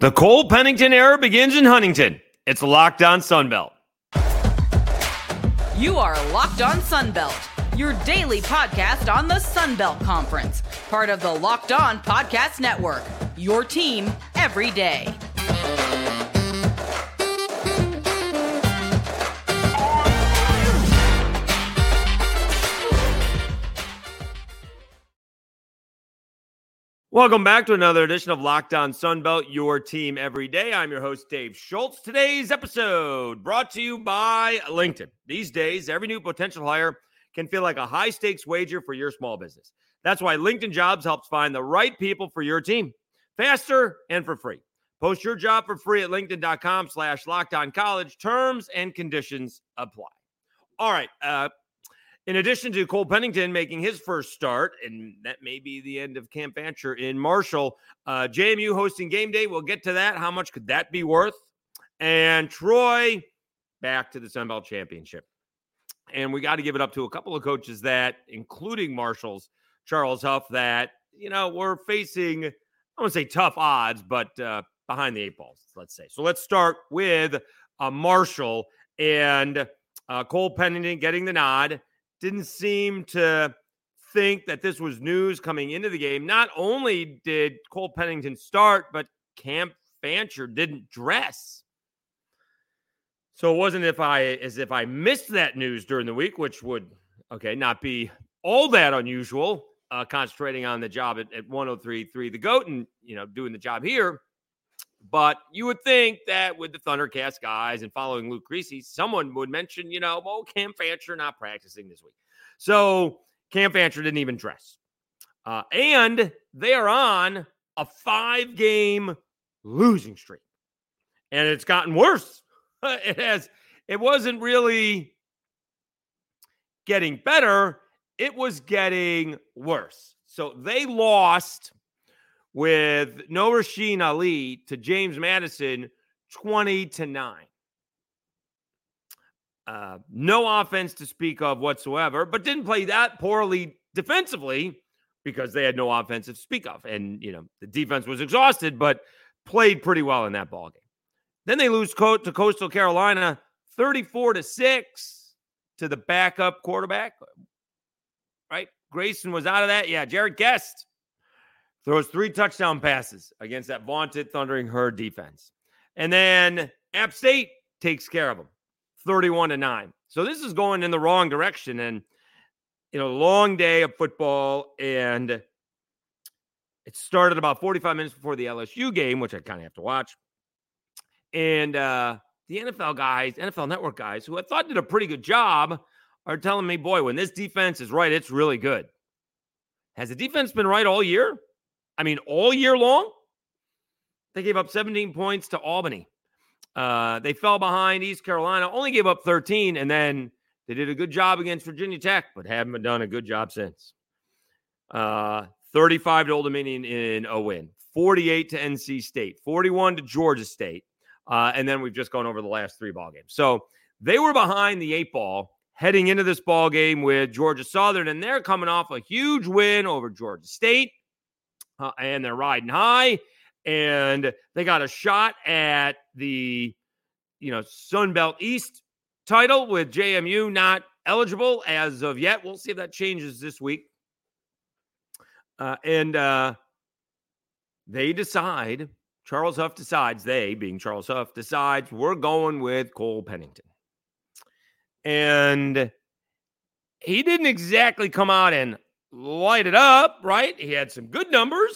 The Cole Pennington era begins in Huntington. It's Locked On Sunbelt. You are Locked On Sunbelt, your daily podcast on the Sunbelt Conference, part of the Locked On Podcast Network. Your team every day. Welcome back to another edition of Locked On Sunbelt, your team every day. I'm your host, Dave Schultz. Today's episode brought to you by LinkedIn. These days, every new potential hire can feel like a high stakes wager for your small business. That's why LinkedIn Jobs helps find the right people for your team faster and for free. Post your job for free at linkedin.com slash locked on college. Terms and conditions apply. All right. Uh, in addition to Cole Pennington making his first start, and that may be the end of Cam Fancher in Marshall, uh, JMU hosting game day. We'll get to that. How much could that be worth? And Troy back to the Sun Belt Championship. And we got to give it up to a couple of coaches that, including Marshall's Charles Huff, that, you know, we're facing, I want to say tough odds, but uh, behind the eight balls, let's say. So let's start with uh, Marshall and uh, Cole Pennington getting the nod didn't seem to think that this was news coming into the game. Not only did Cole Pennington start, but Cam Fancher didn't dress. So it wasn't if I as if I missed that news during the week, which would okay not be all that unusual. Uh, concentrating on the job at, at 103.3 the goat and you know doing the job here. But you would think that with the Thundercast guys and following Luke Greasy, someone would mention, you know, well, Cam Fancher not practicing this week. So Cam Fancher didn't even dress. Uh, and they are on a five game losing streak. And it's gotten worse. It has, it wasn't really getting better, it was getting worse. So they lost with no Rasheen Ali to James Madison 20 to 9. Uh, no offense to speak of whatsoever, but didn't play that poorly defensively because they had no offensive to speak of. And, you know, the defense was exhausted, but played pretty well in that ball game. Then they lose co- to Coastal Carolina 34 to 6 to the backup quarterback. Right? Grayson was out of that. Yeah, Jarrett Guest throws three touchdown passes against that vaunted Thundering Herd defense. And then App State takes care of them 31 to 9. So this is going in the wrong direction. And, you know, long day of football. And it started about 45 minutes before the LSU game, which I kind of have to watch. And uh, the NFL guys, NFL Network guys, who I thought did a pretty good job, are telling me, boy, when this defense is right, it's really good. Has the defense been right all year? I mean, all year long, they gave up 17 points to Albany. Uh, they fell behind East Carolina, only gave up 13, and then they did a good job against Virginia Tech, but haven't done a good job since. Uh, 35 to Old Dominion in a win, 48 to NC State, 41 to Georgia State, uh, and then we've just gone over the last three ball games. So they were behind the eight ball heading into this ball game with Georgia Southern, and they're coming off a huge win over Georgia State uh, and they're riding high. And they got a shot at the, you know, Sun Belt East title with JMU not eligible as of yet. We'll see if that changes this week. Uh, and uh, they decide, Charles Huff decides, they being Charles Huff, decides we're going with Cole Pennington. And he didn't exactly come out and light it up, right? He had some good numbers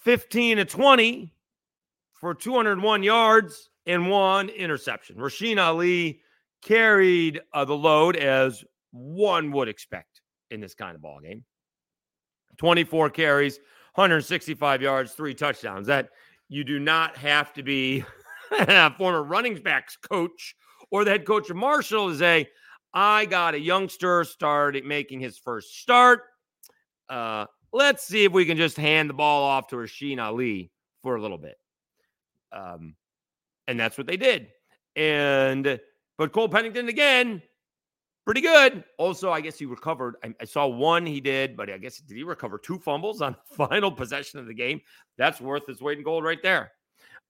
15 to 20 for 201 yards and one interception. Rasheen Ali carried uh, the load as one would expect in this kind of ball game. 24 carries, 165 yards, three touchdowns. That you do not have to be a former running backs coach or the head coach of Marshall to say, I got a youngster started making his first start. Uh, let's see if we can just hand the ball off to Rasheen Ali for a little bit. Um, and that's what they did. And but Cole Pennington again pretty good. Also, I guess he recovered. I, I, saw one he did, but I guess did he recover two fumbles on the final possession of the game? That's worth its weight in gold right there.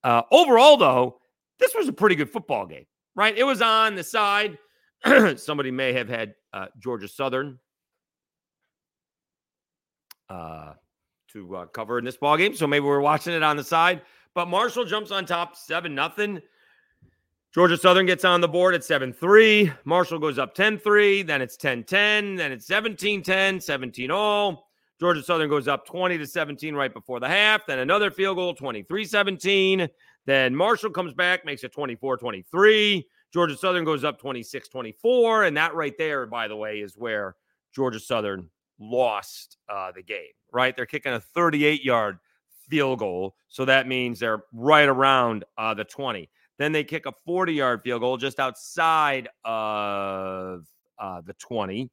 Uh, overall, though, this was a pretty good football game, right? It was on the side. Somebody may have had uh, Georgia Southern uh, to uh, cover in this ball game, so maybe we're watching it on the side. But Marshall jumps on top, seven nothing. Georgia Southern gets on the board at 7 3. Marshall goes up 10 3. Then it's 10 10. Then it's 17 10, 17 all. Georgia Southern goes up 20 to 17 right before the half. Then another field goal, 23 17. Then Marshall comes back, makes it 24 23. Georgia Southern goes up 26 24. And that right there, by the way, is where Georgia Southern lost uh, the game, right? They're kicking a 38 yard field goal. So that means they're right around uh, the 20. Then they kick a 40 yard field goal just outside of uh, the 20,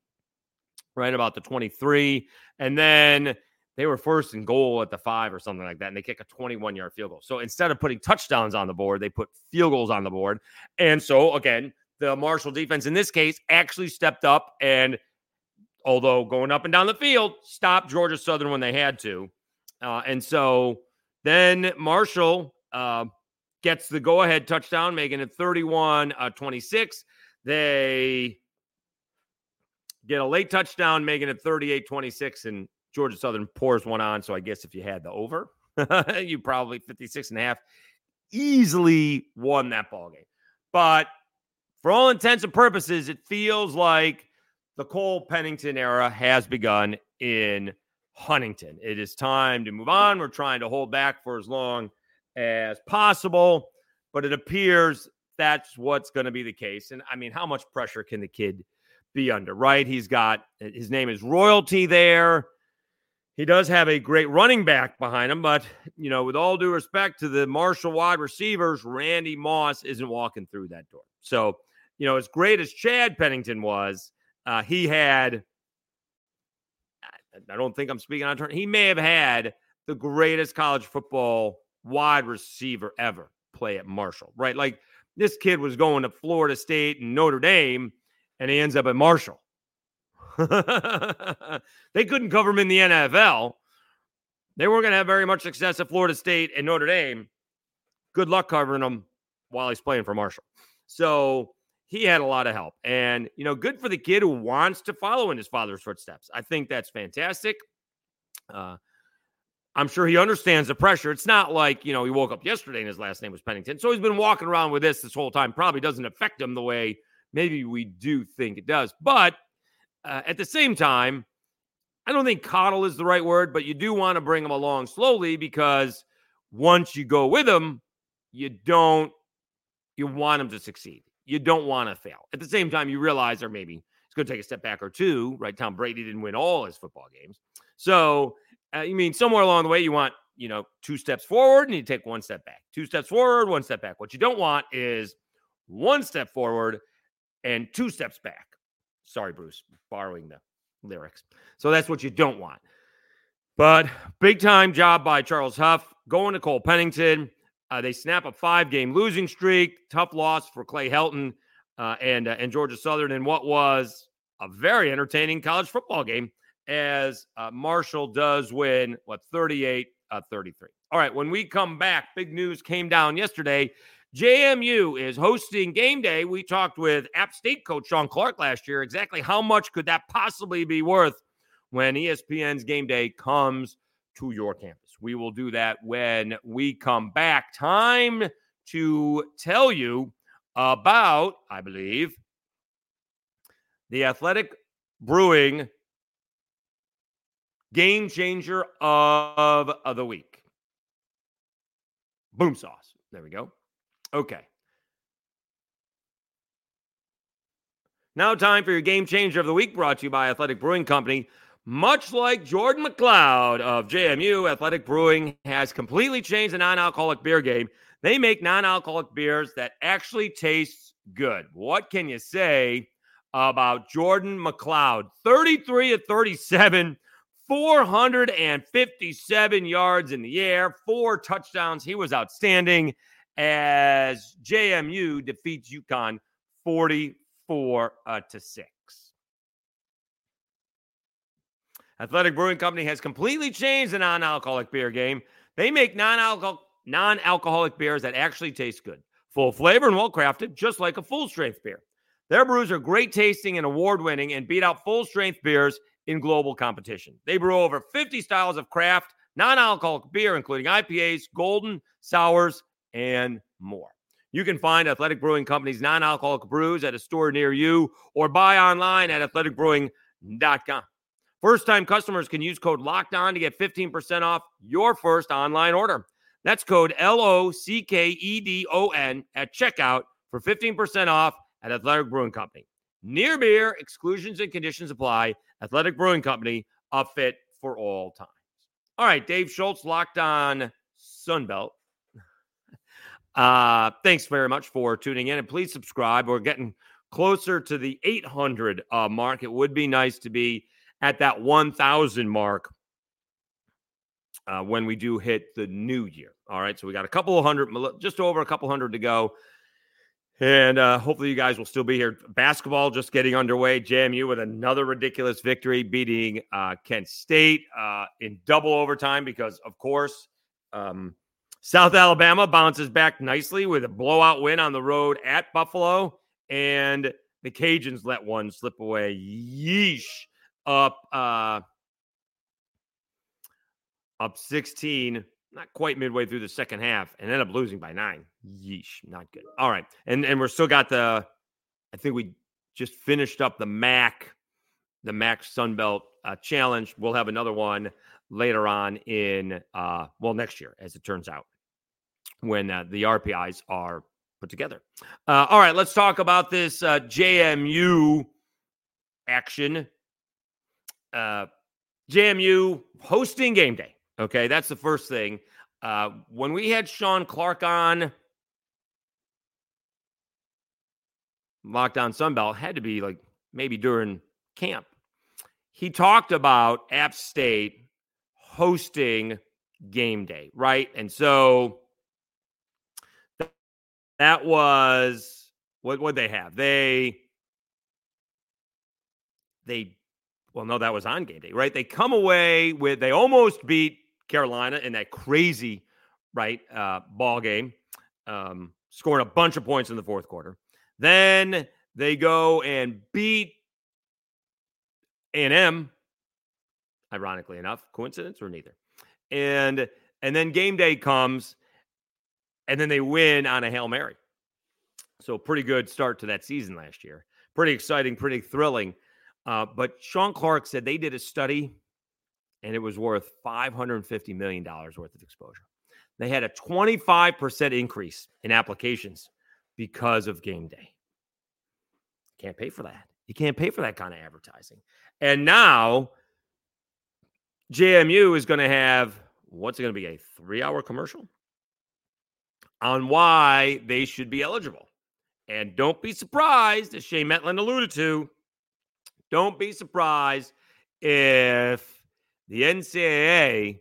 right about the 23. And then they were first and goal at the five or something like that. And they kick a 21 yard field goal. So instead of putting touchdowns on the board, they put field goals on the board. And so, again, the Marshall defense in this case actually stepped up and, although going up and down the field, stopped Georgia Southern when they had to. Uh, and so then Marshall uh, gets the go ahead touchdown, making it 31 uh, 26. They get a late touchdown, making it 38 26. And Georgia Southern pours one on. So I guess if you had the over, you probably 56 and a half easily won that ball game. But for all intents and purposes, it feels like the Cole Pennington era has begun in Huntington. It is time to move on. We're trying to hold back for as long as possible. But it appears that's what's going to be the case. And I mean, how much pressure can the kid be under, right? He's got his name is royalty there. He does have a great running back behind him, but you know, with all due respect to the Marshall wide receivers, Randy Moss isn't walking through that door. So, you know, as great as Chad Pennington was, uh, he had. I don't think I'm speaking on turn. He may have had the greatest college football wide receiver ever play at Marshall, right? Like this kid was going to Florida State and Notre Dame, and he ends up at Marshall. they couldn't cover him in the NFL. They weren't going to have very much success at Florida State and Notre Dame. Good luck covering him while he's playing for Marshall. So he had a lot of help. And, you know, good for the kid who wants to follow in his father's footsteps. I think that's fantastic. Uh, I'm sure he understands the pressure. It's not like, you know, he woke up yesterday and his last name was Pennington. So he's been walking around with this this whole time. Probably doesn't affect him the way maybe we do think it does. But uh, at the same time, I don't think coddle is the right word, but you do want to bring them along slowly because once you go with them, you don't, you want them to succeed. You don't want to fail. At the same time, you realize, or maybe it's going to take a step back or two, right? Tom Brady didn't win all his football games. So, uh, you mean somewhere along the way you want you know two steps forward and you take one step back two steps forward one step back what you don't want is one step forward and two steps back sorry bruce borrowing the lyrics so that's what you don't want but big time job by charles huff going to cole pennington uh, they snap a five game losing streak tough loss for clay helton uh, and uh, and georgia southern in what was a very entertaining college football game as uh, Marshall does win, what, 38 uh, 33. All right, when we come back, big news came down yesterday. JMU is hosting game day. We talked with App State coach Shawn Clark last year. Exactly how much could that possibly be worth when ESPN's game day comes to your campus? We will do that when we come back. Time to tell you about, I believe, the Athletic Brewing game changer of, the week. Boom sauce. There we go. Okay. Now, time for your game changer of the week brought to you by Athletic Brewing Company. Much like Jordan McCloud of JMU, Athletic Brewing has completely changed the non alcoholic beer game. They make non alcoholic beers that actually taste good. What can you say about Jordan McCloud? 33 at 37 457 yards in the air, four touchdowns. He was outstanding as JMU defeats UConn 44 uh, to 6. Athletic Brewing Company has completely changed the non alcoholic beer game. They make non alcoholic beers that actually taste good, full flavor and well crafted, just like a full strength beer. Their brews are great tasting and award winning and beat out full strength beers in global competition. They brew over 50 styles of craft, non alcoholic beer, including IPAs, golden, sours, and more. You can find Athletic Brewing Company's non alcoholic brews at a store near you or buy online at athleticbrewing.com. First time customers can use code locked on to get 15% off your first online order. That's code L O C K E D O N at checkout for 15% off at Athletic Brewing Company. Near beer, exclusions and conditions apply. Athletic Brewing Company, a fit for all times. All right, Dave Schultz, locked on Sunbelt. Uh, thanks very much for tuning in and please subscribe. We're getting closer to the 800 uh, mark. It would be nice to be at that 1,000 mark uh, when we do hit the new year. All right. So we got a couple of hundred, just over a couple hundred to go. And uh, hopefully, you guys will still be here. Basketball just getting underway. JMU with another ridiculous victory, beating uh, Kent State uh, in double overtime because, of course, um, South Alabama bounces back nicely with a blowout win on the road at Buffalo. And the Cajuns let one slip away. Yeesh. Up, uh, up 16 not quite midway through the second half and end up losing by nine. Yeesh, not good. All right. And and we're still got the I think we just finished up the MAC, the MAC Sunbelt uh, challenge. We'll have another one later on in uh well next year, as it turns out, when uh, the RPIs are put together. Uh, all right, let's talk about this uh, JMU action. Uh, JMU hosting game day. Okay, that's the first thing. Uh, when we had Shawn Clark on Locked On Sunbelt, had to be like maybe during camp. He talked about App State hosting game day, right? And so that was what would they have? They they well, no, that was on game day, right? They come away with they almost beat Carolina in that crazy right uh, ball game, um, scoring a bunch of points in the fourth quarter. Then they go and beat A&M. Ironically enough, coincidence or neither. And and then game day comes, and then they win on a hail mary. So pretty good start to that season last year. Pretty exciting, pretty thrilling. Uh, but Shawn Clark said they did a study and it was worth $550 million worth of exposure. They had a 25% increase in applications because of game day. Can't pay for that. You can't pay for that kind of advertising. And now JMU is going to have what's it going to be a three hour commercial on why they should be eligible. And don't be surprised, as Shane Metland alluded to, don't be surprised if the NCAA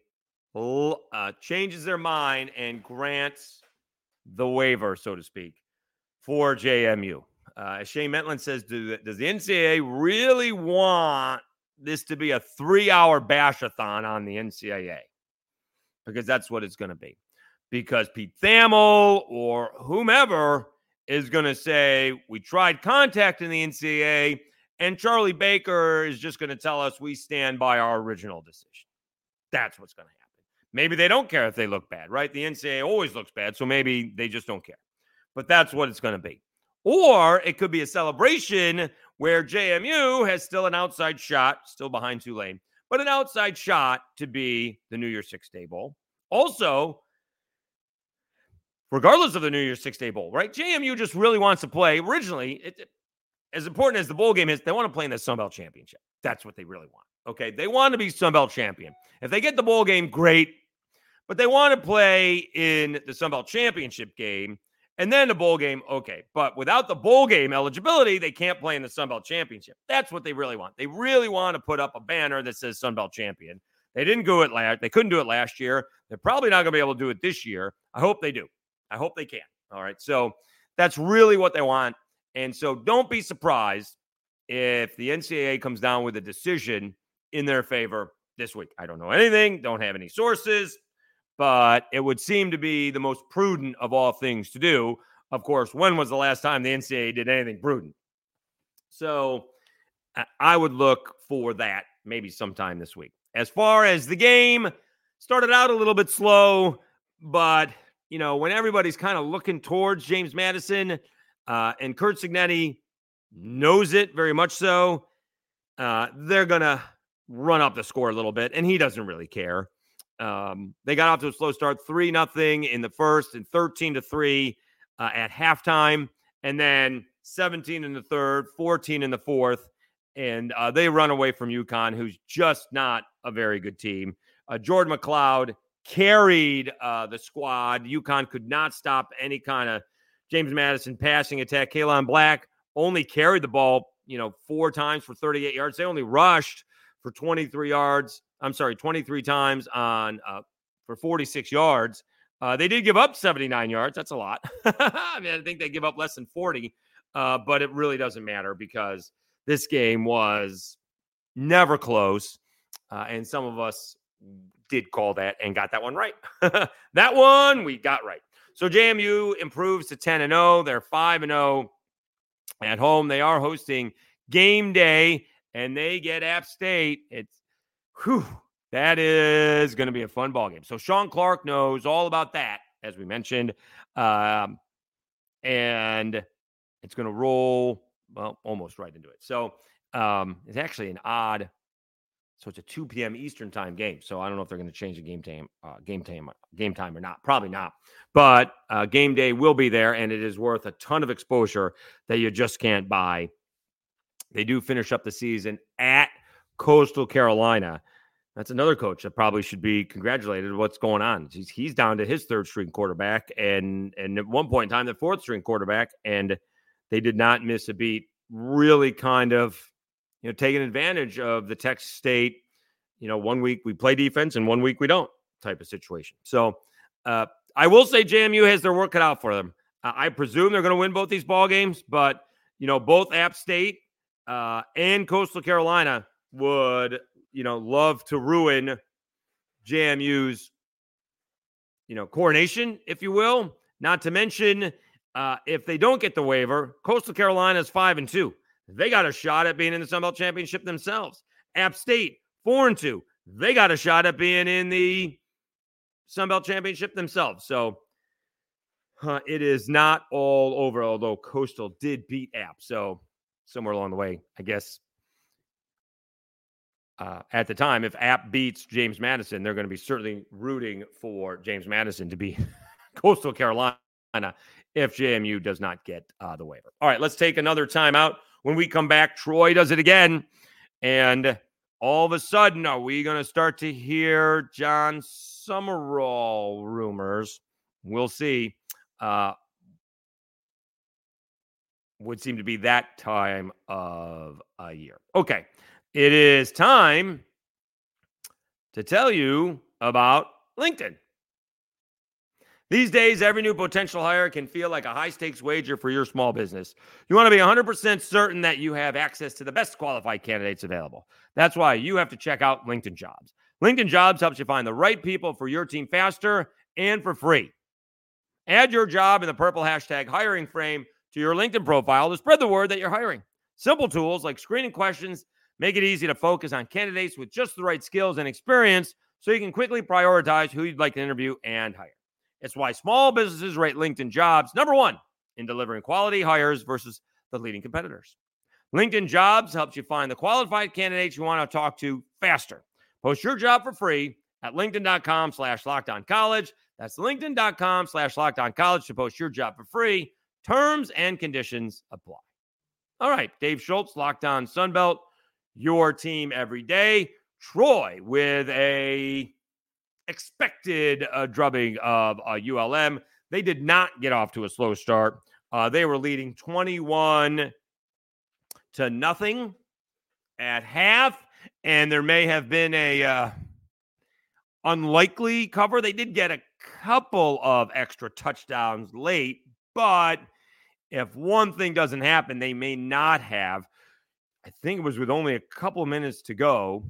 uh, changes their mind and grants the waiver, so to speak, for JMU. Uh, as Shane Metland says, do, does the NCAA really want this to be a three hour bashathon on the NCAA? Because that's what it's going to be. Because Pete Thamel or whomever is going to say, we tried contacting the NCAA and Charlie Baker is just going to tell us we stand by our original decision. That's what's going to happen. Maybe they don't care if they look bad, right? The NCAA always looks bad. So maybe they just don't care. But that's what it's going to be. Or it could be a celebration where JMU has still an outside shot, still behind Tulane, but an outside shot to be the New Year's Six Day Bowl. Also, regardless of the New Year's Six Day Bowl, right? JMU just really wants to play. Originally, it, as important as the bowl game is, they want to play in the Sun Belt Championship. That's what they really want. Okay. They want to be Sun Belt champion. If they get the bowl game, great. But they want to play in the Sun Belt Championship game and then the bowl game. Okay. But without the bowl game eligibility, they can't play in the Sun Belt Championship. That's what they really want. They really want to put up a banner that says Sun Belt champion. They didn't do it last. They couldn't do it last year. They're probably not going to be able to do it this year. I hope they do. I hope they can. All right. So that's really what they want. And so don't be surprised if the NCAA comes down with a decision in their favor this week. I don't know anything, don't have any sources, but it would seem to be the most prudent of all things to do. Of course, when was the last time the NCAA did anything prudent? So I would look for that maybe sometime this week. As far as the game, started out a little bit slow, but you know, when everybody's kind of looking towards James Madison uh, and Curt Cignetti knows it very much so, uh, they're gonna run up the score a little bit, and he doesn't really care. Um, they got off to a slow start, three nothing in the first, and thirteen to three uh, at halftime, and then seventeen in the third, fourteen in the fourth, and uh, they run away from UConn, who's just not a very good team. Uh, Jordan McCloud carried uh, the squad. UConn could not stop any kind of James Madison passing attack. Kaelon Black only carried the ball, you know, four times for 38 yards. They only rushed for 23 yards. I'm sorry, 23 times on uh, for 46 yards. Uh, they did give up 79 yards. That's a lot. I mean, I think they give up less than 40, uh, but it really doesn't matter because this game was never close. Uh, and some of us did call that and got that one right. that one we got right. So JMU improves to 10 and 0. They're 5 and 0 at home. They are hosting game day and they get App State. It's whew, that is going to be a fun ball game. So Shawn Clark knows all about that, as we mentioned. Um, and it's going to roll well almost right into it. So um, it's actually an odd so it's a 2 p.m. Eastern time game. So I don't know if they're going to change the game time, uh, game time, game time or not. Probably not. But uh, game day will be there, and it is worth a ton of exposure that you just can't buy. They do finish up the season at Coastal Carolina. That's another coach that probably should be congratulated. What's going on? He's, he's down to his third string quarterback, and and at one point in time, the fourth string quarterback, and they did not miss a beat. Really, kind of you know, taking advantage of the Texas State, you know, one week we play defense and one week we don't type of situation. So uh, I will say JMU has their work cut out for them. Uh, I presume they're going to win both these ball games, but you know, both App State uh, and Coastal Carolina would, you know, love to ruin JMU's, you know, coronation, if you will. Not to mention, uh, if they don't get the waiver, Coastal Carolina is five and two. They got a shot at being in the Sun Belt Championship themselves. App State, four and two. They got a shot at being in the Sun Belt Championship themselves. So uh, it is not all over, although Coastal did beat App. So somewhere along the way, I guess uh, at the time, if App beats James Madison, they're going to be certainly rooting for James Madison to be Coastal Carolina if JMU does not get uh, the waiver. All right, let's take another timeout. When we come back, Troy does it again. And all of a sudden, are we going to start to hear Jon Sumrall rumors? We'll see. Uh, would seem to be that time of a year. Okay. It is time to tell you about LinkedIn. These days, every new potential hire can feel like a high stakes wager for your small business. You want to be 100% certain that you have access to the best qualified candidates available. That's why you have to check out LinkedIn Jobs. LinkedIn Jobs helps you find the right people for your team faster and for free. Add your job in the purple hashtag hiring frame to your LinkedIn profile to spread the word that you're hiring. Simple tools like screening questions make it easy to focus on candidates with just the right skills and experience so you can quickly prioritize who you'd like to interview and hire. It's why small businesses rate LinkedIn jobs number one in delivering quality hires versus the leading competitors. LinkedIn jobs helps you find the qualified candidates you want to talk to faster. Post your job for free at linkedin.com slash locked on college. That's linkedin.com slash locked on college to post your job for free. Terms and conditions apply. All right, Dave Schultz, Locked On Sunbelt, your team every day. Troy with a expected uh, drubbing of uh, ULM. They did not get off to a slow start. Uh, they were leading 21 to nothing at half, and there may have been a uh, unlikely cover. They did get a couple of extra touchdowns late, but if one thing doesn't happen, they may not have. I think it was with only a couple minutes to go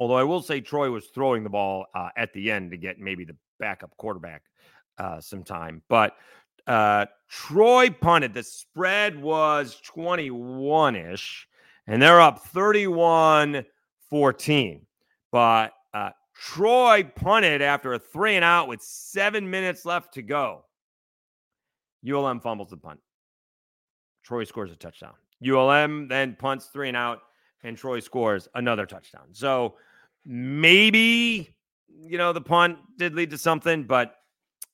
Although I will say Troy was throwing the ball uh, at the end to get maybe the backup quarterback uh, some time. But uh, Troy punted. The spread was 21 ish, and they're up 31 14. But uh, Troy punted after a three and out with seven minutes left to go. ULM fumbles the punt. Troy scores a touchdown. ULM then punts three and out, and Troy scores another touchdown. So maybe, you know, the punt did lead to something, but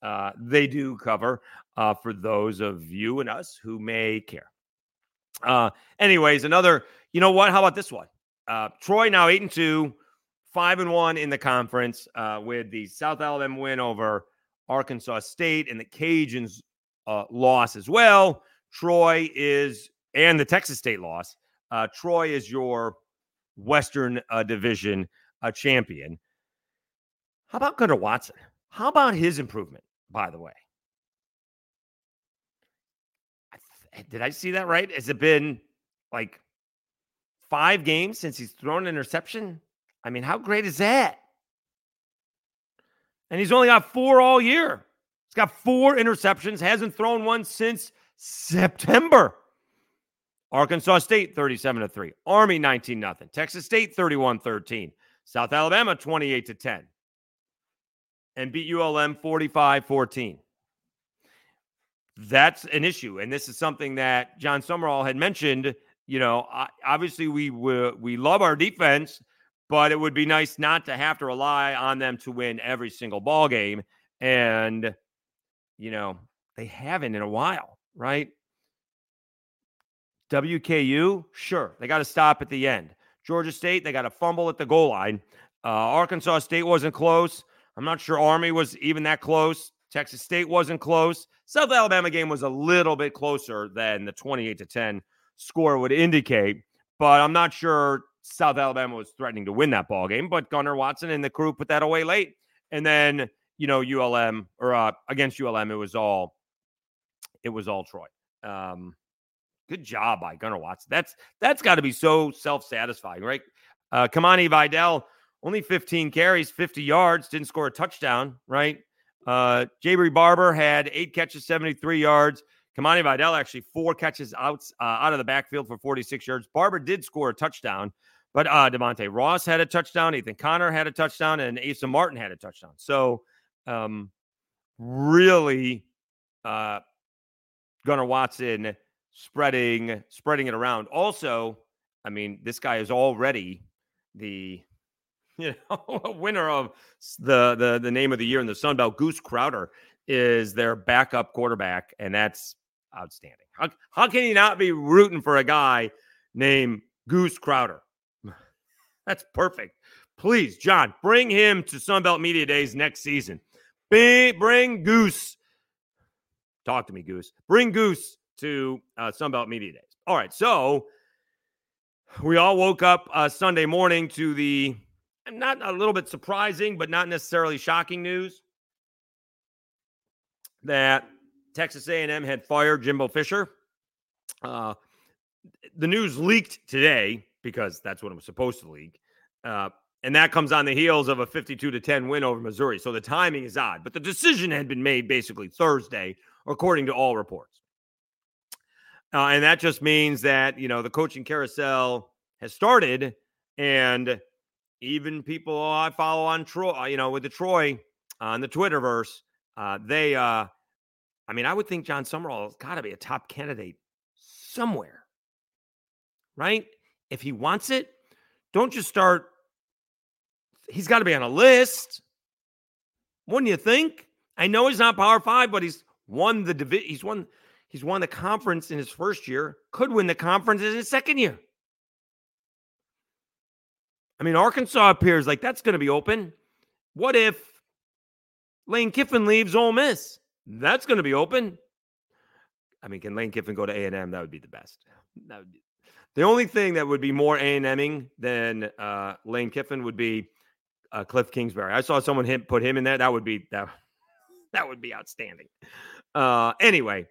uh, they do cover uh, for those of you and us who may care. Uh, anyways, another, you know what? How about this one? Uh, Troy now eight and two, five and one in the conference uh, with the South Alabama win over Arkansas State and the Cajuns uh, loss as well. Troy is, and the Texas State loss. Uh, Troy is your Western uh, Division uh, champion. How about Gunnar Watson? How about his improvement, by the way? Did I see that right? Has it been like five games since he's thrown an interception? I mean, how great is that? And he's only got four all year. He's got four interceptions, hasn't thrown one since September. Arkansas State 37 to 3. Army 19 nothing. Texas State 31 13. South Alabama 28 to 10. And beat ULM 45 14. That's an issue. And this is something that Jon Sumrall had mentioned. You know, obviously we we love our defense, but it would be nice not to have to rely on them to win every single ball game. And you know, they haven't in a while, right? WKU, sure, they got to stop at the end. Georgia State, they got a fumble at the goal line. Uh, Arkansas State wasn't close. I'm not sure Army was even that close. Texas State wasn't close. South Alabama game was a little bit closer than the 28 to 10 score would indicate, but I'm not sure South Alabama was threatening to win that ball game. But Gunnar Watson and the crew put that away late, and then you know, ULM or uh, against ULM, it was all it was all Troy. Um, good job by Gunnar Watson. That's that's got to be so self satisfying, right? Uh, Kamani Vidal only 15 carries, 50 yards, didn't score a touchdown, right? Uh, Jabre Barber had eight catches, 73 yards. Kamani Vidal actually four catches out uh, out of the backfield for 46 yards. Barber did score a touchdown, but uh, Devonte Ross had a touchdown. Ethan Connor had a touchdown, and Asa Martin had a touchdown. So um, really uh, Gunnar Watson spreading spreading it around. Also, I mean, this guy is already the you know winner of the the the name of the year in the Sun Belt. Goose Crowder is their backup quarterback, and that's outstanding. How, how can you not be rooting for a guy named Goose Crowder? That's perfect. Please, John, bring him to Sunbelt Media Days next season. Be, Bring Goose. Talk to me, Goose. Bring Goose to uh, Sunbelt Media Days. All right. So we all woke up uh, Sunday morning to the not a little bit surprising, but not necessarily shocking news that Texas A&M had fired Jimbo Fisher. Uh, the news leaked today because that's what it was supposed to leak. Uh, and that comes on the heels of a 52 to 10 win over Missouri. So the timing is odd, but the decision had been made basically Thursday, according to all reports. Uh, and that just means that, you know, the coaching carousel has started. And even people I follow on Troy, uh, you know, with the Troy on the Twitterverse, uh, they, uh, I mean, I would think Jon Sumrall has got to be a top candidate somewhere, right? If he wants it, don't just start he's got to be on a list. Wouldn't you think? I know he's not Power Five, but he's won the division. He's won. He's won the conference in his first year. Could win the conference in his second year. I mean, Arkansas appears like that's going to be open. What if Lane Kiffin leaves Ole Miss? That's going to be open. I mean, can Lane Kiffin go to A and M? That would be the best. That would be the only thing that would be more A and Ming than uh, Lane Kiffin would be uh, Cliff Kingsbury. I saw someone hit, put him in there. That would be that. That would be outstanding. Uh, anyway,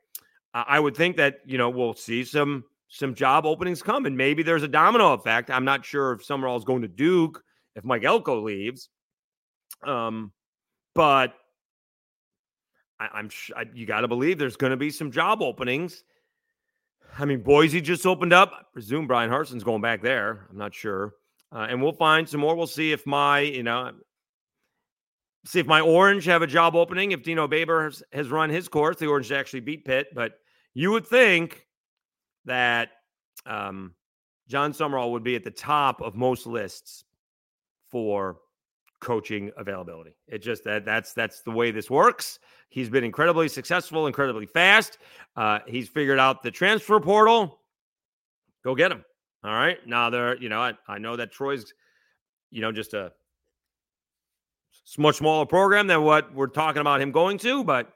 I would think that you know we'll see some some job openings come, and maybe there's a domino effect. I'm not sure if Sumrall is going to Duke if Mike Elko leaves. Um, but I, am sh- I, you got to believe there's going to be some job openings. I mean, Boise just opened up. I presume Bryan Harsin's going back there. I'm not sure. Uh, and we'll find some more. We'll see if my, you know, see if my Orange have a job opening. If Dino Baber has, has run his course, the Orange actually beat Pitt. But you would think that um, Jon Sumrall would be at the top of most lists for coaching availability. It just that that's that's the way this works. He's been incredibly successful, incredibly fast. Uh, he's figured out the transfer portal. Go get him. All right. Now there, you know, I, I know that Troy's, you know, just a much smaller program than what we're talking about him going to, but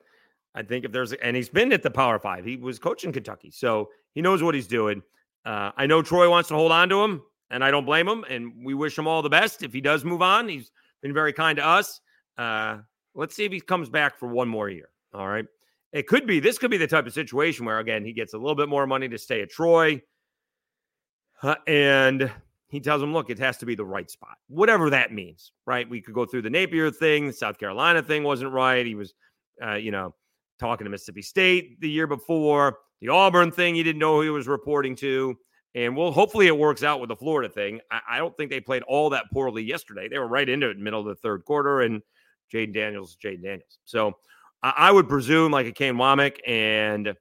I think if there's and he's been at the Power Five, he was coaching Kentucky, so he knows what he's doing. Uh, I know Troy wants to hold on to him, and I don't blame him. And we wish him all the best if he does move on. He's been very kind to us. Uh, let's see if he comes back for one more year. All right. It could be, this could be the type of situation where, again, he gets a little bit more money to stay at Troy. Uh, and he tells him, look, it has to be the right spot, whatever that means, right? We could go through the Napier thing. The South Carolina thing wasn't right. He was, uh, you know, talking to Mississippi State the year before. The Auburn thing, he didn't know who he was reporting to. And well, hopefully it works out with the Florida thing. I, I don't think they played all that poorly yesterday. They were right into it middle of the third quarter, and Jayden Daniels, Jayden Daniels. So I, I, would presume, like a Kane Wommack and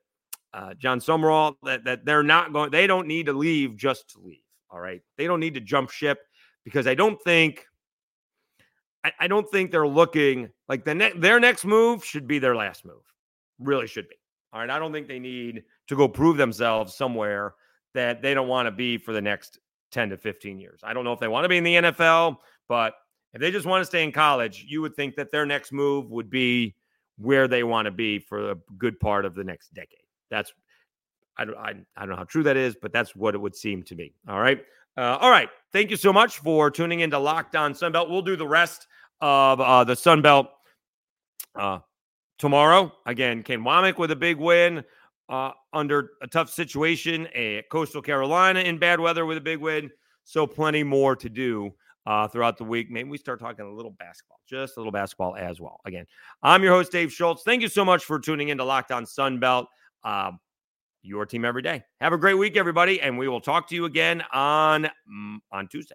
uh, Jon Sumrall, that that they're not going. They don't need to leave just to leave. All right, they don't need to jump ship because I don't think. I, I don't think they're looking like the ne- their next move should be their last move. Really should be. All right. I don't think they need to go prove themselves somewhere that they don't want to be for the next 10 to 15 years. I don't know if they want to be in the NFL, but if they just want to stay in college, you would think that their next move would be where they want to be for a good part of the next decade. That's I don't I, I don't know how true that is, but that's what it would seem to me. All right. Uh, all right. Thank you so much for tuning into Locked On Sunbelt. We'll do the rest of uh, the Sunbelt uh, tomorrow. Again, Kane Wommack with a big win uh, under a tough situation at Coastal Carolina in bad weather with a big win. So plenty more to do uh, throughout the week. Maybe we start talking a little basketball, just a little basketball as well. Again, I'm your host, Dave Schultz. Thank you so much for tuning in to Locked On Sunbelt. Um, your team every day. Have a great week, everybody, and we will talk to you again on mm, on Tuesday.